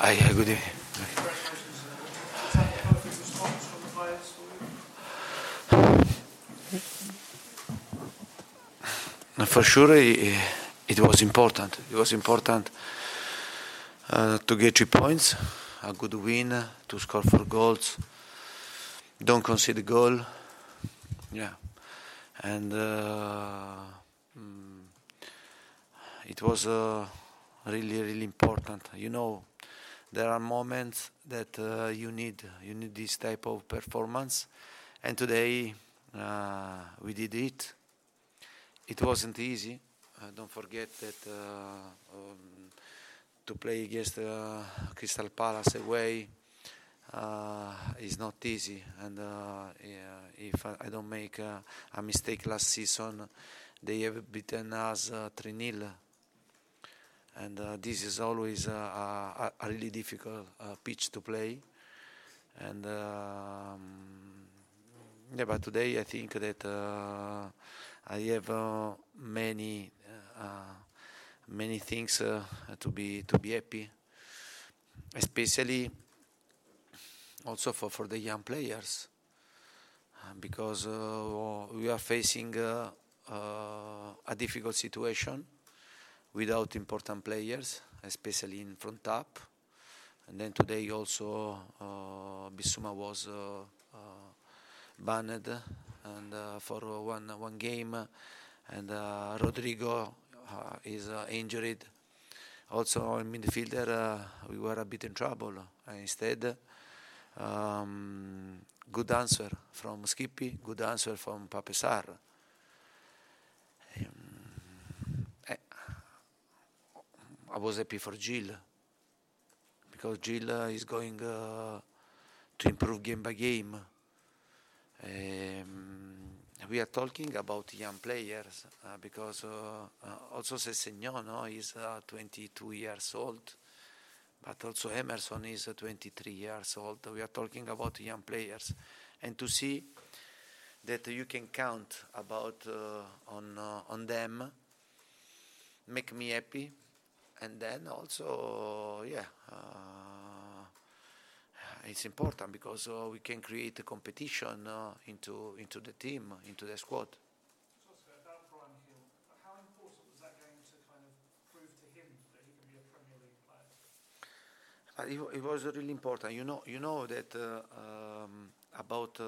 I, I good evening. For sure, it, it was important. It was important uh, to get three points, a good win, to score four goals, don't concede a goal. Yeah, and uh, mm, it was uh, really, really important. You know, there are moments that uh, you need you need this type of performance, and today uh, we did it. It wasn't easy. Uh, don't forget that uh, um, to play against uh, Crystal Palace away uh, is not easy. And yeah, if I, don't make a mistake last season, they have beaten us uh, 3 0. And uh, this is always a, a really difficult uh, pitch to play. And um, yeah, but today I think that uh, I have uh, many uh, many things to be to be happy, especially also for, for the young players. Because we are facing a difficult situation without important players, especially in front up. And then today also uh, was uh, uh, banned and uh, for one one game, and uh, Rodrigo uh, is injured. Also in midfielder, we were a bit in trouble. Uh, instead, um, good answer from Skippy, good answer from Pape Sarr. Um, eh, I was happy for Gil because Gil uh, is going uh, to improve game by game. Um, we are talking about young players uh, because uh, uh, also Sessegnon no, is uh, 22 years old, but also Emerson is uh, 23 years old. We are talking about young players, and to see that you can count about on on them make me happy, and then also yeah. Uh, it's important because uh, we can create a competition uh, into into the team, into the squad. it, it was really important. You know, you know that uh, um, about uh,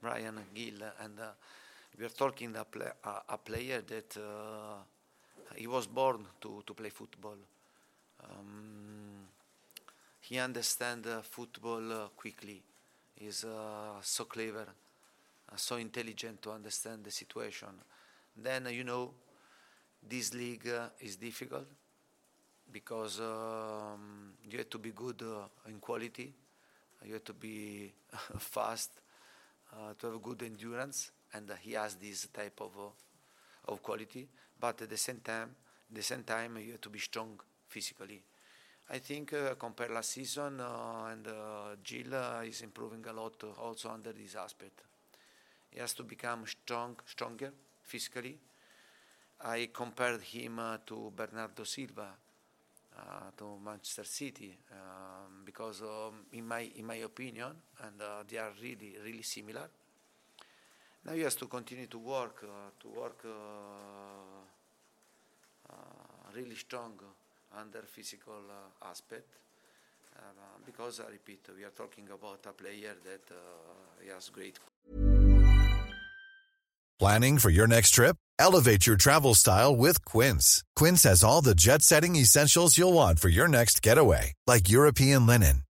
Bryan Gil, and uh, we are talking a, a, a player that he was born to, to play football. Um, he understands uh, football uh, quickly. He's uh, so clever, uh, so intelligent to understand the situation. Then uh, you know, this league uh, is difficult because um, you have to be good in quality, you have to be fast, to have good endurance, and he has this type of of quality. But at the same time, at the same time, you have to be strong physically. I think uh, compared last season, uh, and uh, Gil uh, is improving a lot also under this aspect. He has to become strong, stronger physically. I compared him uh, to Bernardo Silva, uh, to Manchester City, um, because um, in my in my opinion, and uh, they are really really similar. Now he has to continue to work uh, to work uh, uh, really strong under physical aspect. because I repeat, we are talking about a player that has great. Planning for your next trip? Elevate your travel style with Quince. Quince has all the jet setting essentials you'll want for your next getaway, like European linen,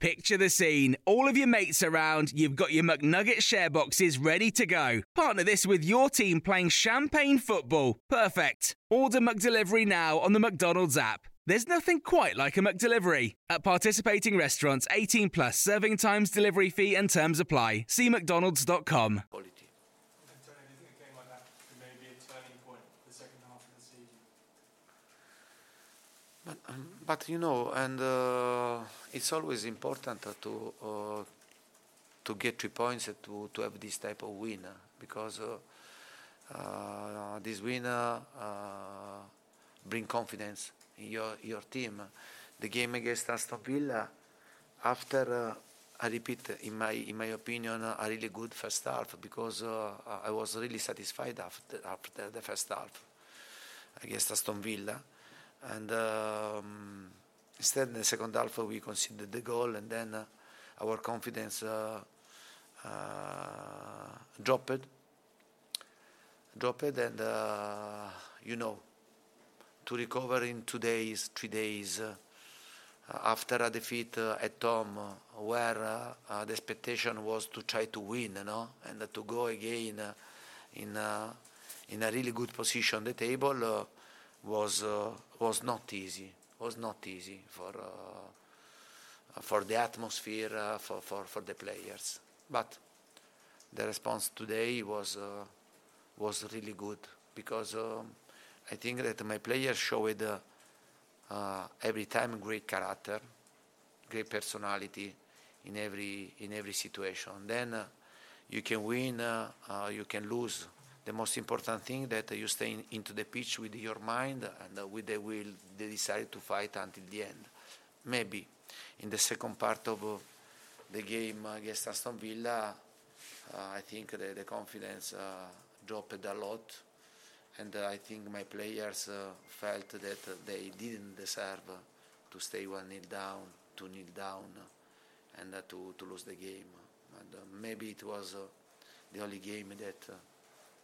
Picture the scene. All of your mates around, you've got your McNugget share boxes ready to go. Partner this with your team playing champagne football. Perfect. Order McDelivery now on the McDonald's app. There's nothing quite like a McDelivery. At participating restaurants, 18 plus serving times, delivery fee, and terms apply. See McDonald's.com. Quality. And Tony, do you think a game like that could maybe be a turning point for the second half of the season? But, um, but you know, and uh, it's always important to uh, to get three points to, to have this type of win because uh, uh, this win uh, bring confidence in your your team. The game against Aston Villa, after uh, I repeat, in my in my opinion, a really good first half because I was really satisfied after after the first half against Aston Villa, and um, instead in the second half we conceded the goal and then uh, our confidence uh, uh, dropped. Dropped and uh, you know to recover in two days, three days, uh, after a defeat uh, at home, where the expectation was to try to win, you know, and to go again in in a really good position on the table was was not easy. Was not easy for for the atmosphere, uh, for, for, for the players. But the response today was uh, was really good because um, I think that my players showed uh, uh, every time great character, great personality in every in every situation. Then uh, you can win, uh, uh, you can lose. The most important thing that you stay in, into the pitch with your mind and uh, with the will, they decide to fight until the end. Maybe in the second part of the game against Aston Villa, I think the, the confidence dropped a lot and uh, I think my players uh, felt that they didn't deserve to stay one nil down, two nil down, and uh, to to lose the game. And maybe it was the only game that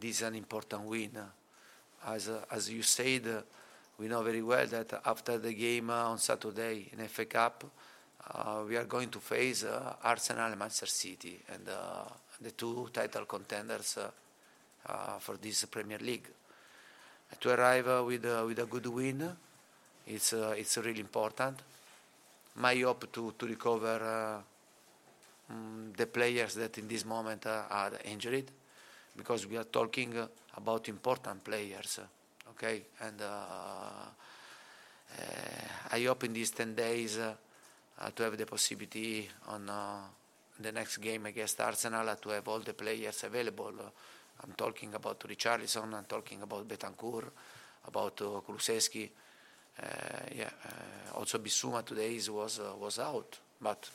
this is an important win. As as you said, we know very well that after the game on Saturday in FA Cup, uh, we are going to face uh, Arsenal and Manchester City, and uh, the two title contenders for this Premier League to arrive uh, with, uh, with a good win. It's, uh, it's really important. My hope to, to recover um, the players that in this moment are injured because we are talking uh, about important players. Uh, okay, and uh, I hope in these 10 days to have the possibility on the next game against Arsenal to have all the players available I'm talking about Richarlison, I'm talking about Bentancur, about uh. Uh, yeah, uh, also Bissouma today was uh, was out, but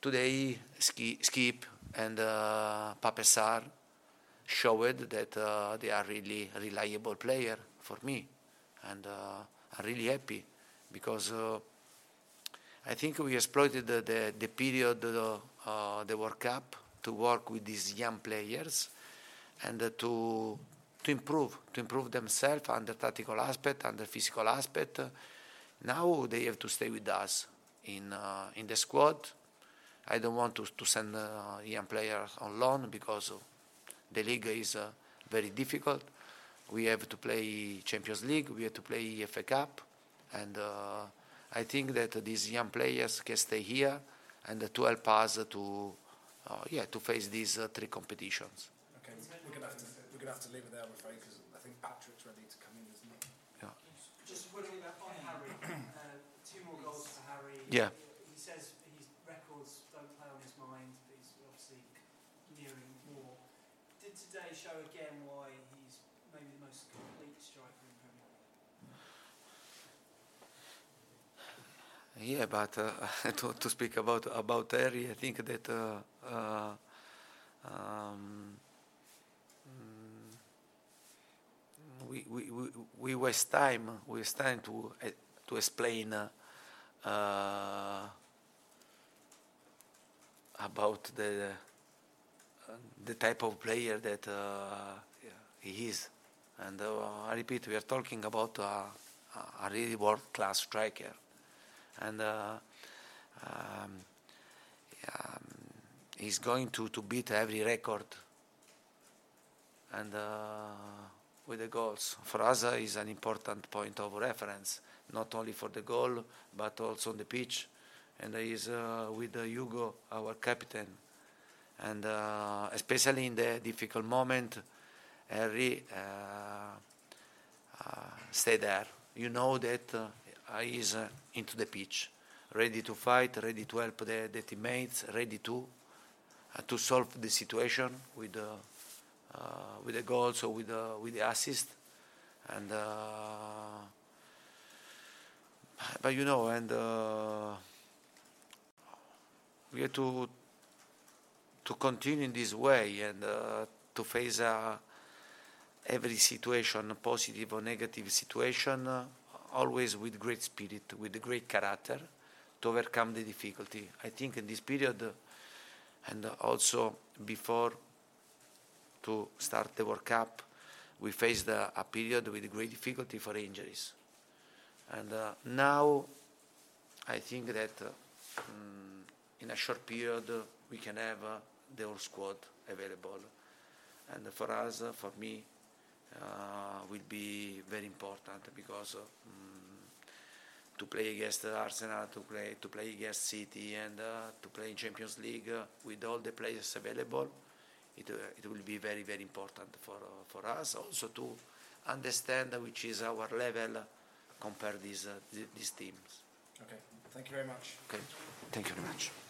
today Skipp and uh, Pape Sarr showed that uh, they are really reliable player for me, and uh, I'm really happy because uh, I think we exploited the, the, the period, uh, uh, the World Cup, to work with these young players and uh, to to improve, to improve themselves under tactical aspect, under physical aspect. Now they have to stay with us in in the squad. I don't want to to send uh, young players on loan because the league is uh, very difficult. We have to play Champions League, we have to play FA Cup, and uh, I think that these young players can stay here and to help us to uh, yeah to face these uh, three competitions. Okay, we're gonna have to we're gonna have to leave it there, I'm afraid, because I think Patrick's ready to come in, isn't he? Yeah. Just quickly on Harry, uh, two more goals for Harry. Yeah. He says his records don't play on his mind, but he's obviously nearing more. Did today show again why he's maybe the most complete striker in Premier League? Yeah, but uh, to, to speak about about Harry, I think that uh, uh, um, mm, we, we, we, we waste time. We waste time to uh, to explain uh, about the the type of player that uh, he is. And uh, I repeat, we are talking about a really world class striker. And uh, um, um, he's going to, to beat every record. And uh, with the goals. For us uh, is an important point of reference not only for the goal but also on the pitch. And he's uh, with Hugo our captain and uh, especially in the difficult moment Harry uh, uh, stay there. You know that uh, he is uh, into the pitch, ready to fight, ready to help the, the teammates, ready to uh, to solve the situation with the with the goals or with the with the assist, and but you know, and we have to to continue in this way and uh, to face uh, every situation, positive or negative situation, uh, always with great spirit, with great character, to overcome the difficulty. I think in this period, and also before to start the World Cup, we faced a, a period with great difficulty for injuries. And uh, now, I think that uh, mm, in a short period, we can have uh, the whole squad available. And for us, for me, uh, will be very important because mm, to play against Arsenal, to play to play against City, and uh, to play in Champions League uh, with all the players available, it uh, it will be very very important for uh, for us also to understand which is our level compared these uh, these teams. Okay, thank you very much. Okay, thank you very much.